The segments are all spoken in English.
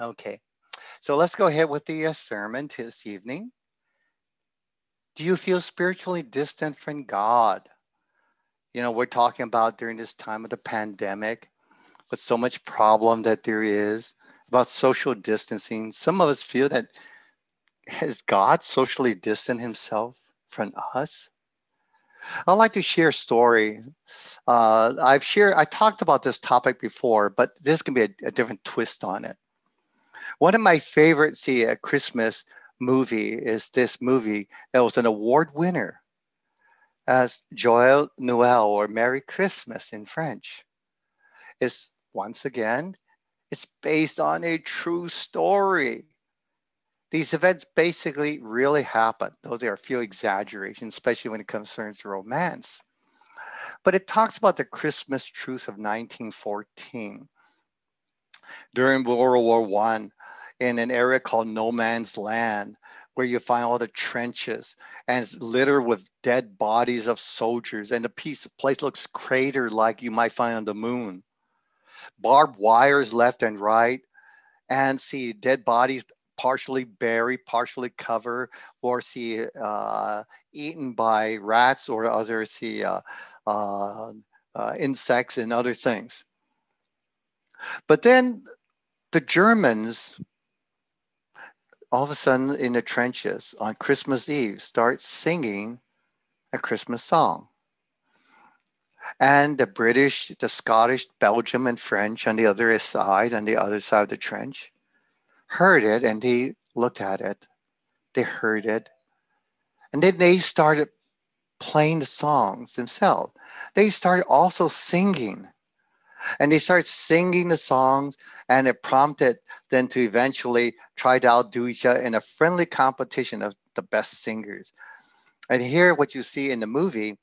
Okay, so let's go ahead with the uh, sermon this evening. Do you feel spiritually distant from God? You know, we're talking about during this time of the pandemic, with so much problem that there is about social distancing. Some of us feel that has God socially distant himself from us? I'd like to share a story. Uh, I've shared, I talked about this topic before, but this can be a, a different twist on it. One of my favorite, see, a Christmas movie is this movie that was an award winner as Joyeux Noël or Merry Christmas in French. Is once again, it's based on a true story. These events basically really happened, though there are a few exaggerations, especially when it concerns romance. But it talks about the Christmas truce of 1914. During World War One, in an area called No Man's Land, where you find all the trenches and it's littered with dead bodies of soldiers, and the piece place looks crater like you might find on the moon. Barbed wires left and right, and see dead bodies partially buried, partially covered, or see uh, eaten by rats or other see uh, uh, uh insects and other things. But then the Germans all of a sudden in the trenches on Christmas Eve start singing a Christmas song. And the British, the Scottish, Belgium, and French on the other side, on the other side of the trench, heard it and they looked at it. They heard it. And then they started playing the songs themselves. They started also singing and they started singing the songs and it prompted them to eventually try to outdo each other in a friendly competition of the best singers. And here what you see in the movie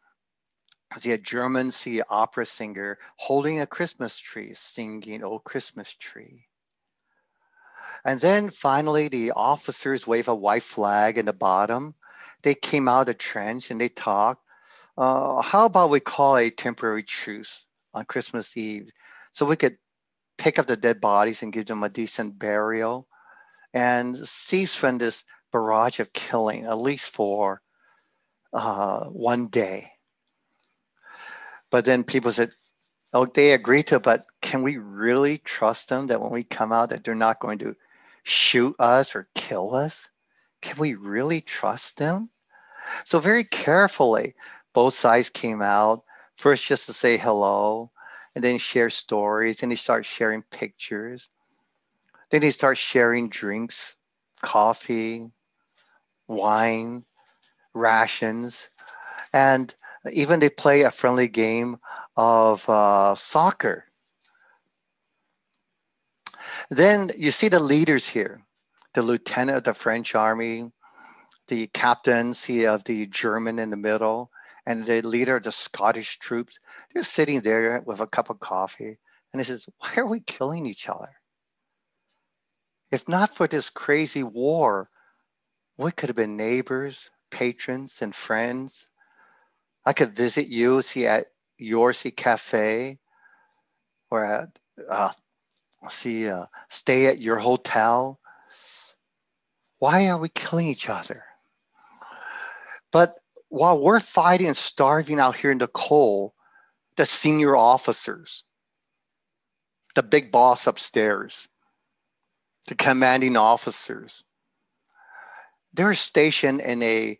is a german see opera singer holding a christmas tree singing oh christmas tree. And then finally the officers wave a white flag in the bottom. They came out of the trench and they talked uh, how about we call a temporary truce on Christmas Eve so we could pick up the dead bodies and give them a decent burial and cease from this barrage of killing, at least for uh, one day. But then people said, oh, they agree to, but can we really trust them that when we come out that they're not going to shoot us or kill us? Can we really trust them? So very carefully, both sides came out first just to say hello and then share stories and they start sharing pictures. Then they start sharing drinks coffee wine rations and even they play a friendly game of uh, soccer. Then you see the leaders here the lieutenant of the french army the captains of the german in the middle and the leader of the Scottish troops, they're sitting there with a cup of coffee. And he says, Why are we killing each other? If not for this crazy war, we could have been neighbors, patrons, and friends. I could visit you, see at your see cafe, or at, uh, see uh, stay at your hotel. Why are we killing each other? But while we're fighting and starving out here in the cold, the senior officers, the big boss upstairs, the commanding officers, they're stationed in a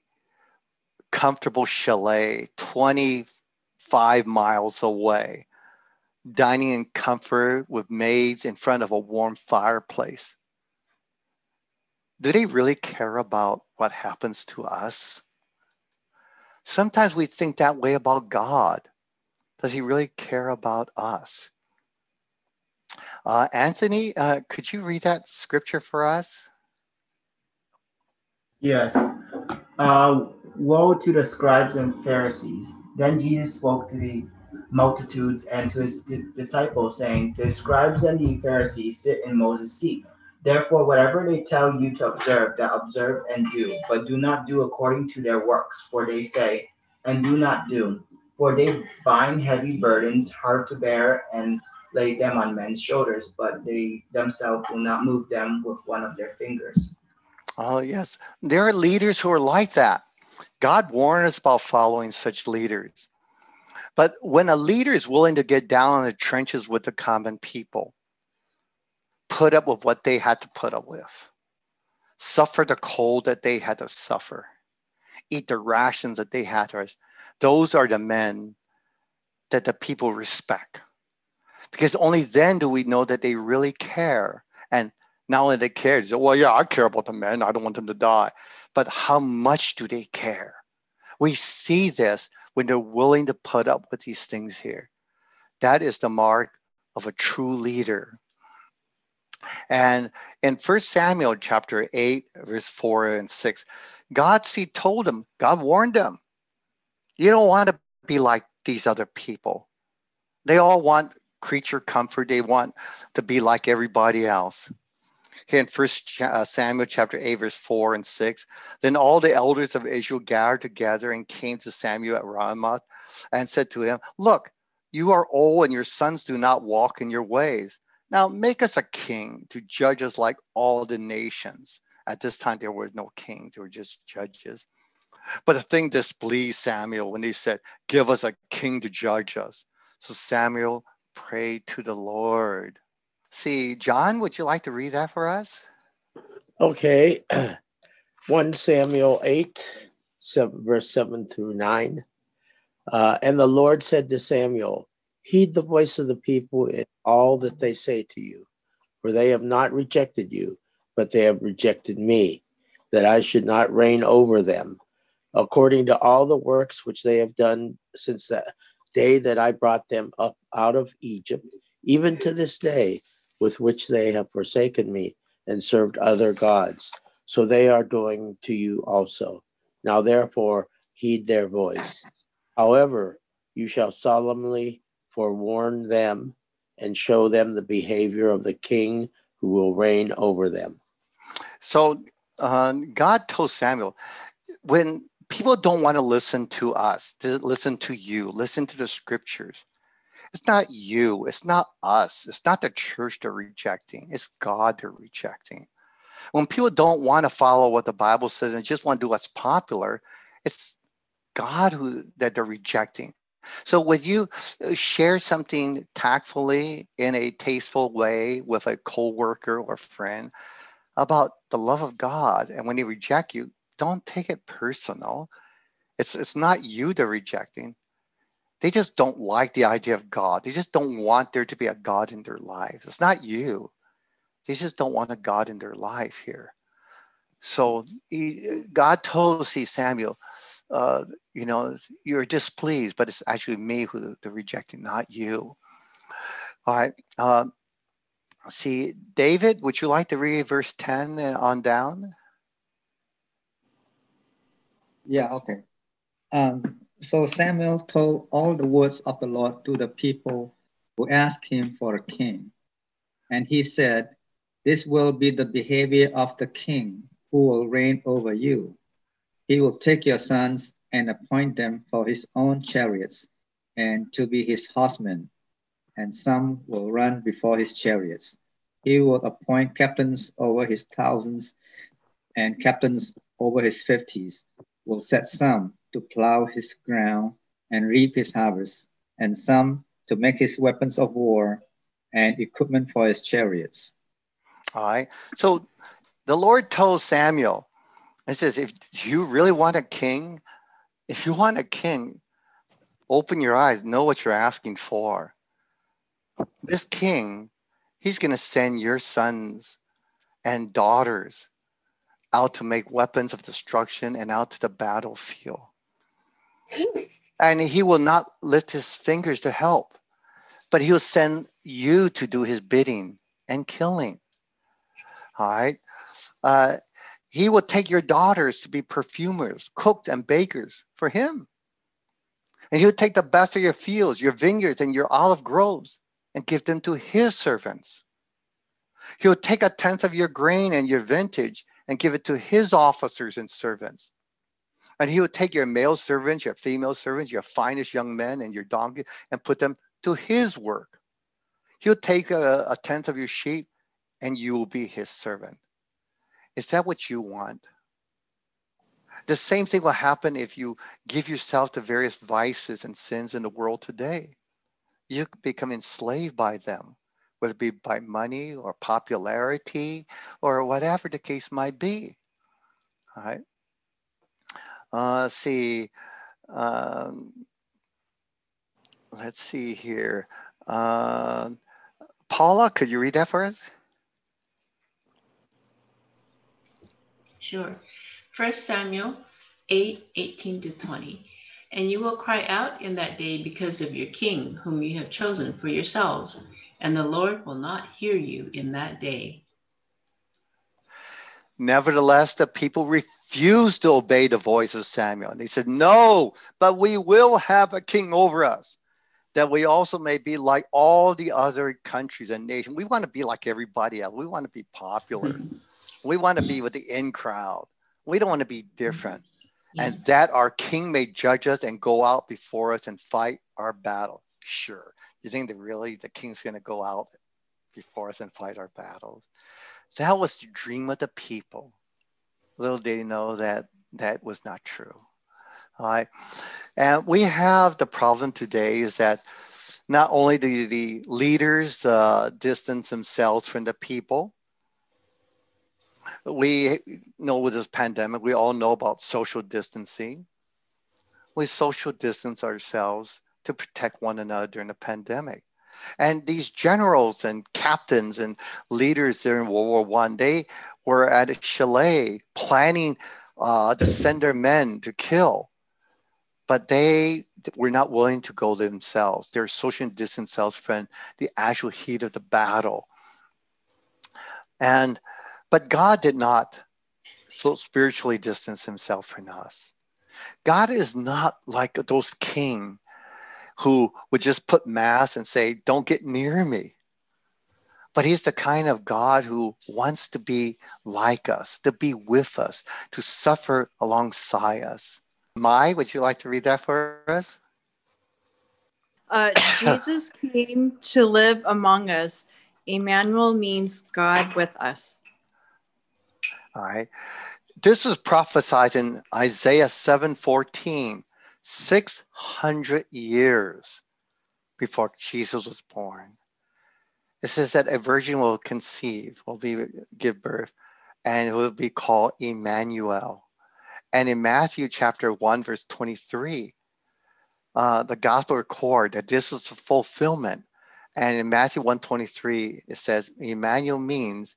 comfortable chalet 25 miles away, dining in comfort with maids in front of a warm fireplace. Do they really care about what happens to us? Sometimes we think that way about God. Does he really care about us? Uh, Anthony, uh, could you read that scripture for us? Yes. Uh, woe to the scribes and Pharisees. Then Jesus spoke to the multitudes and to his disciples, saying, The scribes and the Pharisees sit in Moses' seat. Therefore, whatever they tell you to observe, that observe and do, but do not do according to their works, for they say, and do not do. For they bind heavy burdens, hard to bear, and lay them on men's shoulders, but they themselves will not move them with one of their fingers. Oh, yes. There are leaders who are like that. God warned us about following such leaders. But when a leader is willing to get down in the trenches with the common people, put up with what they had to put up with, suffer the cold that they had to suffer, eat the rations that they had to, those are the men that the people respect. Because only then do we know that they really care. And not only they care, they say, well, yeah, I care about the men. I don't want them to die. But how much do they care? We see this when they're willing to put up with these things here. That is the mark of a true leader. And in First Samuel chapter 8, verse 4 and 6, God see told him, God warned them, you don't want to be like these other people. They all want creature comfort. They want to be like everybody else. Here in First uh, Samuel chapter 8, verse 4 and 6. Then all the elders of Israel gathered together and came to Samuel at Ramoth and said to him, Look, you are old and your sons do not walk in your ways. Now make us a king to judge us like all the nations. At this time, there were no kings, there were just judges. But the thing displeased Samuel when he said, Give us a king to judge us. So Samuel prayed to the Lord. See, John, would you like to read that for us? Okay. 1 Samuel 8, 7, verse 7 through 9. Uh, and the Lord said to Samuel, Heed the voice of the people in all that they say to you, for they have not rejected you, but they have rejected me, that I should not reign over them according to all the works which they have done since the day that I brought them up out of Egypt, even to this day, with which they have forsaken me and served other gods. So they are doing to you also. Now, therefore, heed their voice. However, you shall solemnly forewarn them and show them the behavior of the king who will reign over them. So uh, God told Samuel, when people don't want to listen to us, to listen to you, listen to the scriptures. It's not you, it's not us, it's not the church they're rejecting, it's God they're rejecting. When people don't want to follow what the Bible says and just want to do what's popular, it's God who that they're rejecting. So would you uh, share something tactfully in a tasteful way with a coworker or friend about the love of God? And when they reject you, don't take it personal. It's it's not you they're rejecting. They just don't like the idea of God. They just don't want there to be a God in their life. It's not you. They just don't want a God in their life here. So he, God told see Samuel, uh, you know, you're displeased, but it's actually me who they're rejecting, not you. All right. Uh, see, David, would you like to read verse 10 on down? Yeah, okay. Um, so Samuel told all the words of the Lord to the people who asked him for a king. And he said, This will be the behavior of the king who will reign over you. He will take your sons and appoint them for his own chariots and to be his horsemen, and some will run before his chariots. He will appoint captains over his thousands and captains over his fifties will set some to plow his ground and reap his harvest, and some to make his weapons of war and equipment for his chariots. All right. So the Lord told Samuel, He says, if you really want a king, if you want a king, open your eyes, know what you're asking for. This king, he's going to send your sons and daughters out to make weapons of destruction and out to the battlefield. and he will not lift his fingers to help, but he'll send you to do his bidding and killing. All right. Uh, he will take your daughters to be perfumers, cooks, and bakers for him. And he'll take the best of your fields, your vineyards, and your olive groves and give them to his servants. He'll take a tenth of your grain and your vintage and give it to his officers and servants. And he would take your male servants, your female servants, your finest young men, and your donkey, and put them to his work. He'll take a, a tenth of your sheep and you will be his servant. Is that what you want? The same thing will happen if you give yourself to various vices and sins in the world today. You become enslaved by them, whether it be by money or popularity or whatever the case might be. All right. Uh, let's see. Um, let's see here. Uh, Paula, could you read that for us? Sure. First Samuel 8, 18 to 20. And you will cry out in that day because of your king, whom you have chosen for yourselves, and the Lord will not hear you in that day. Nevertheless, the people refused to obey the voice of Samuel. And they said, No, but we will have a king over us, that we also may be like all the other countries and nations. We want to be like everybody else. We want to be popular. We want to be with the in crowd. We don't want to be different. Yeah. And that our king may judge us and go out before us and fight our battle. Sure. You think that really the king's going to go out before us and fight our battles? That was the dream of the people. Little did he know that that was not true. All right. And we have the problem today is that not only do the leaders uh, distance themselves from the people, we know with this pandemic, we all know about social distancing. We social distance ourselves to protect one another during the pandemic. And these generals and captains and leaders during World War One, they were at a chalet planning uh, to send their men to kill, but they were not willing to go themselves. They're social distance themselves from the actual heat of the battle. And but God did not so spiritually distance himself from us. God is not like those king who would just put mass and say, don't get near me. But he's the kind of God who wants to be like us, to be with us, to suffer alongside us. Mai, would you like to read that for us? Uh, Jesus came to live among us. Emmanuel means God with us. All right. This is prophesied in Isaiah 7:14, 600 years before Jesus was born. It says that a virgin will conceive, will be give birth, and will be called Emmanuel. And in Matthew chapter 1, verse 23, uh, the gospel record that this a fulfillment. And in Matthew 123, it says Emmanuel means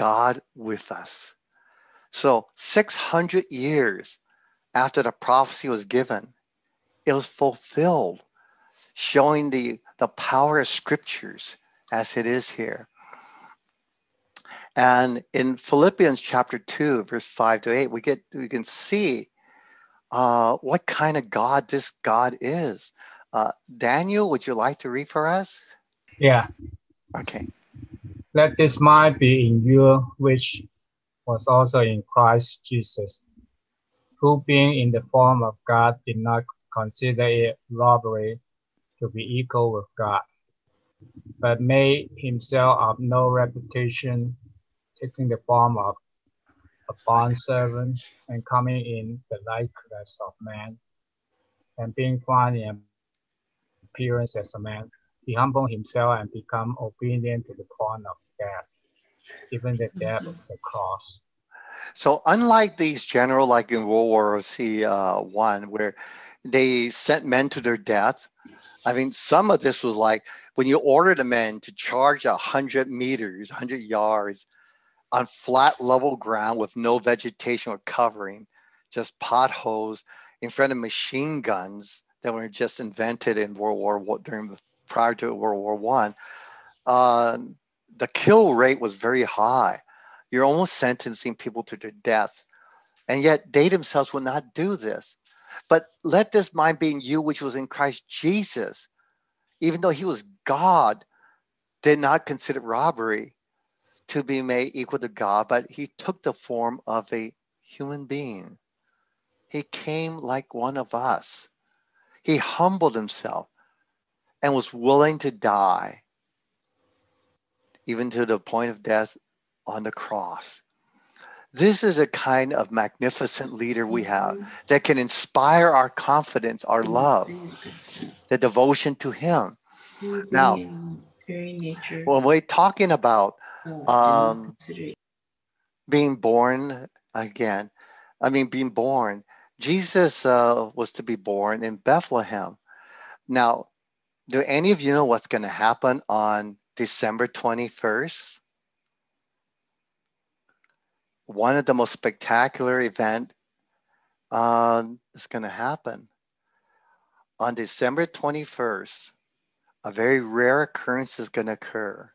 God with us. So 600 years after the prophecy was given, it was fulfilled, showing the, the power of scriptures as it is here. And in Philippians chapter 2, verse 5 to 8, we get we can see uh, what kind of God this God is. Uh, Daniel, would you like to read for us? Yeah. Okay. Let this mind be in you, which was also in Christ Jesus, who being in the form of God did not consider it robbery to be equal with God, but made himself of no reputation, taking the form of a bond servant and coming in the likeness of man, and being found in appearance as a man, he humbled himself and become obedient to the point of death, even the death of the cross. So unlike these general, like in World War C uh, one, where they sent men to their death, I mean, some of this was like when you ordered a man to charge a hundred meters, hundred yards on flat level ground with no vegetation or covering, just potholes in front of machine guns that were just invented in World War during prior to World War One, uh, the kill rate was very high. You're almost sentencing people to their death, and yet they themselves will not do this. But let this mind be in you, which was in Christ Jesus, even though he was God, did not consider robbery to be made equal to God, but he took the form of a human being. He came like one of us. He humbled himself and was willing to die even to the point of death on the cross. This is a kind of magnificent leader we have that can inspire our confidence, our love, the devotion to Him. Now. When we're talking about uh, um, being born again, I mean, being born, Jesus uh, was to be born in Bethlehem. Now, do any of you know what's going to happen on December 21st? One of the most spectacular event um, is going to happen on December 21st. A very rare occurrence is going to occur.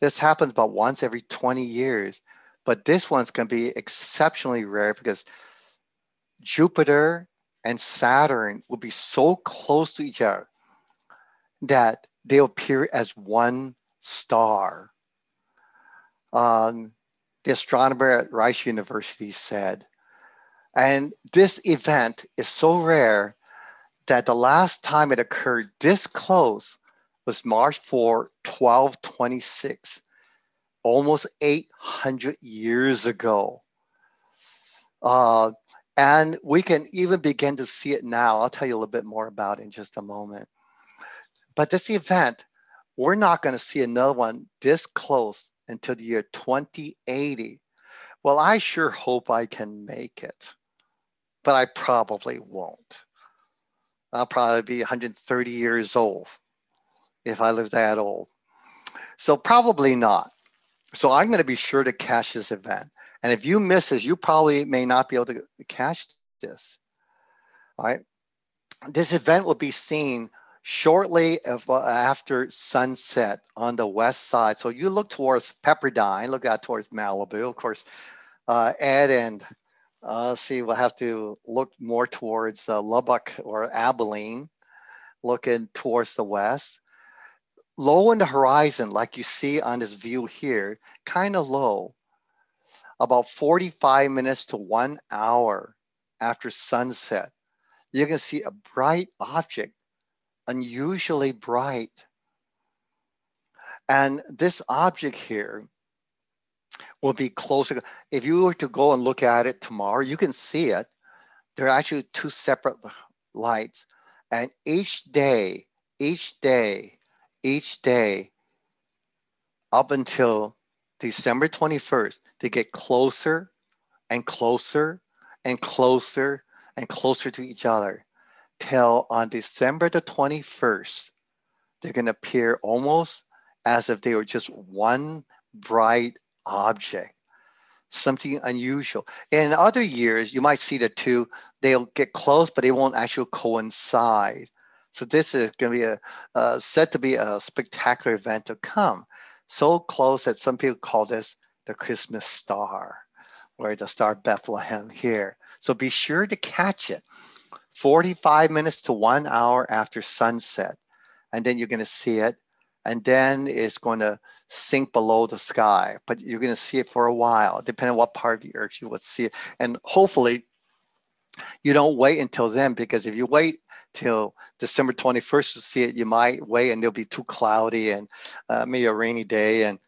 This happens about once every 20 years, but this one's going to be exceptionally rare because Jupiter and Saturn will be so close to each other that they appear as one star. Um, the astronomer at Rice University said, and this event is so rare that the last time it occurred this close was March 4, 1226, almost 800 years ago. Uh, and we can even begin to see it now. I'll tell you a little bit more about it in just a moment. But this event, we're not going to see another one this close until the year 2080. Well, I sure hope I can make it, but I probably won't. I'll probably be 130 years old if I live that old. So probably not. So I'm going to be sure to catch this event. And if you miss this, you probably may not be able to catch this. All right. This event will be seen shortly uh, after sunset on the west side. So you look towards Pepperdine, look out towards Malibu. Of course, uh, Ed and uh, see, we'll have to look more towards uh, Lubbock or Abilene, looking towards the west. Low in the horizon, like you see on this view here, kind of low, about 45 minutes to one hour after sunset, you can see a bright object, unusually bright. And this object here will be closer. If you were to go and look at it tomorrow, you can see it. There are actually two separate lights. And each day, each day, each day, up until December 21st, they get closer and closer and closer and closer to each other till on December the 21st, they're going to appear almost as if they were just one bright object, something unusual. In other years, you might see the two, they'll get close, but they won't actually coincide. So this is going to be a uh, said to be a spectacular event to come. So close that some people call this the Christmas star, or the star Bethlehem here. So be sure to catch it. 45 minutes to one hour after sunset. And then you're going to see it and then it's going to sink below the sky. But you're going to see it for a while, depending on what part of the earth you would see it. And hopefully, you don't wait until then because if you wait till December 21st to see it, you might wait and it'll be too cloudy and uh, maybe a rainy day and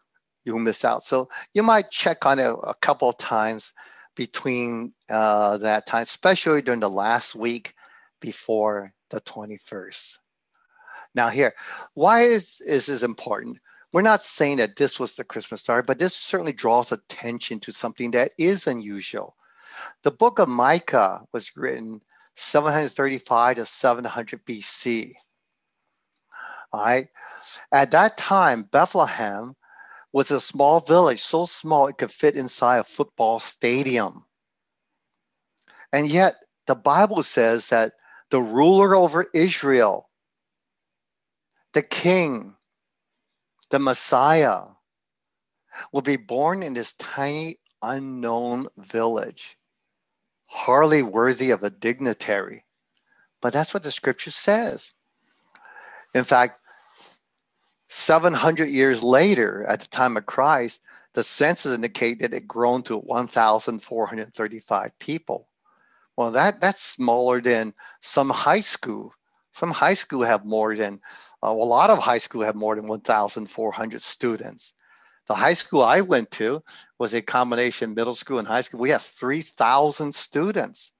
you'll miss out. So you might check on it a couple of times between uh, that time, especially during the last week before the 21st. Now here, why is, is this important? We're not saying that this was the Christmas star, but this certainly draws attention to something that is unusual. The book of Micah was written 735 to 700 BC. All right. At that time, Bethlehem was a small village, so small it could fit inside a football stadium. And yet, the Bible says that the ruler over Israel the king, the Messiah, will be born in this tiny, unknown village, hardly worthy of a dignitary. But that's what the scripture says. In fact, 700 years later, at the time of Christ, the census indicate that it grown to 1,435 people. Well, that, that's smaller than some high school. Some high school have more than uh, a lot of high school have more than 1,400 students. The high school I went to was a combination middle school and high school. We have 3,000 students.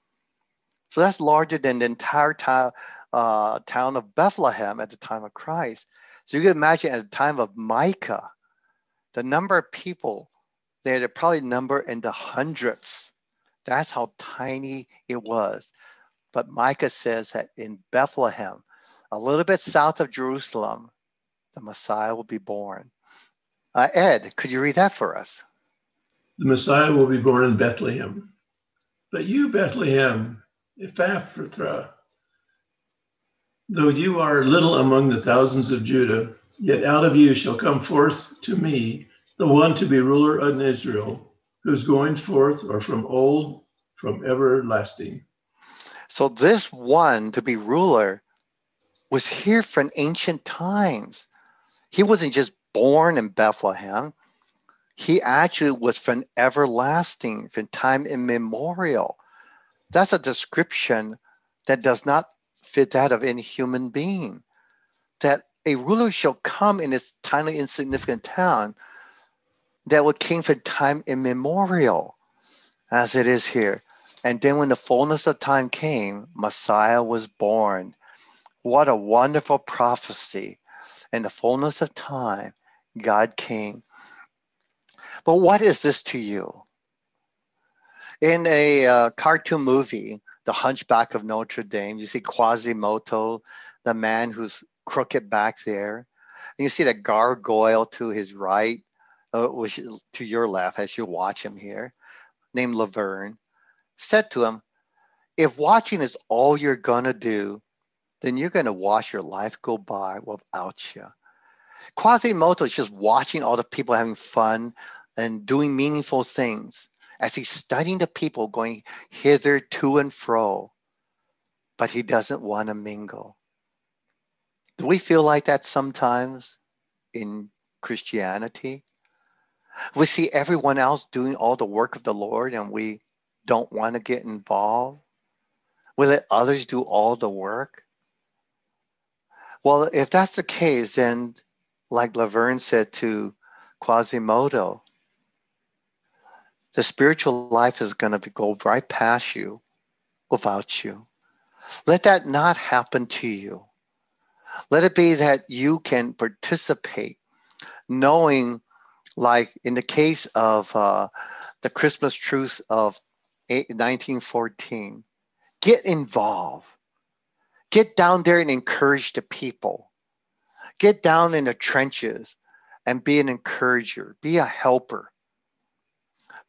So that's larger than the entire town, uh, town of Bethlehem at the time of Christ. So you can imagine at the time of Micah, the number of people there, they probably number in the hundreds. That's how tiny it was. But Micah says that in Bethlehem, a little bit south of Jerusalem, the Messiah will be born. Uh, Ed, could you read that for us? The Messiah will be born in Bethlehem. But you, Bethlehem, Ephrathah, though you are little among the thousands of Judah, yet out of you shall come forth to me the one to be ruler in Israel, whose going forth are from old, from everlasting. So this one to be ruler was here from ancient times. He wasn't just born in Bethlehem. He actually was from everlasting, from time immemorial. That's a description that does not fit that of any human being. That a ruler shall come in this tiny, insignificant town that would came for time immemorial, as it is here. And then when the fullness of time came, Messiah was born. What a wonderful prophecy. In the fullness of time, God came. But what is this to you? In a uh, cartoon movie, The Hunchback of Notre Dame, you see Quasimodo, the man who's crooked back there. And you see the gargoyle to his right, uh, which to your left as you watch him here, named Laverne, said to him, If watching is all you're going to do, then you're going to watch your life go by without you. Quasimodo is just watching all the people having fun and doing meaningful things as he's studying the people going hither to and fro, but he doesn't want to mingle. Do we feel like that sometimes in Christianity? We see everyone else doing all the work of the Lord and we don't want to get involved. We let others do all the work. Well, if that's the case, then like Laverne said to Quasimodo, the spiritual life is going to go right past you without you. Let that not happen to you. Let it be that you can participate, knowing, like in the case of uh, the Christmas truce of 1914, get involved. Get down there and encourage the people Get down in the trenches and be an encourager, be a helper,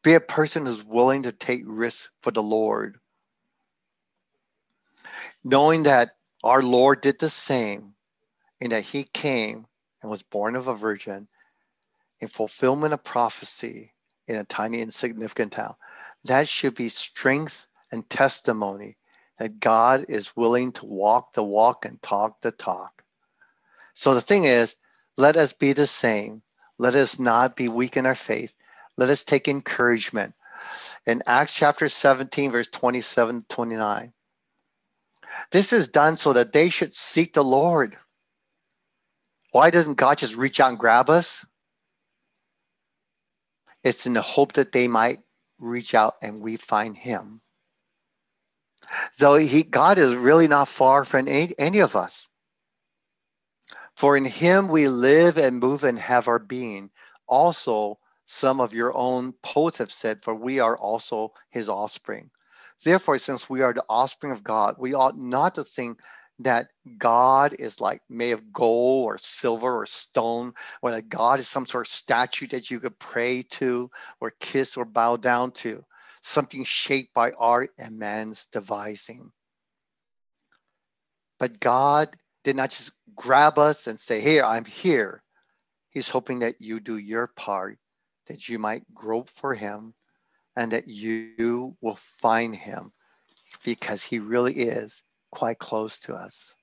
be a person who's willing to take risks for the Lord. Knowing that our Lord did the same and that he came and was born of a virgin in fulfillment of prophecy in a tiny insignificant town. That should be strength and testimony that God is willing to walk the walk and talk the talk. So the thing is, let us be the same. Let us not be weak in our faith. Let us take encouragement. In Acts chapter 17, verse 27 29, this is done so that they should seek the Lord. Why doesn't God just reach out and grab us? It's in the hope that they might reach out and we find Him. Though he, God is really not far from any, any of us. For in him we live and move and have our being. Also, some of your own poets have said, For we are also his offspring. Therefore, since we are the offspring of God, we ought not to think that God is like made of gold or silver or stone, or that God is some sort of statue that you could pray to or kiss or bow down to, something shaped by art and man's devising. But God did not just grab us and say, Hey, I'm here. He's hoping that you do your part, that you might grope for him and that you will find him because he really is quite close to us.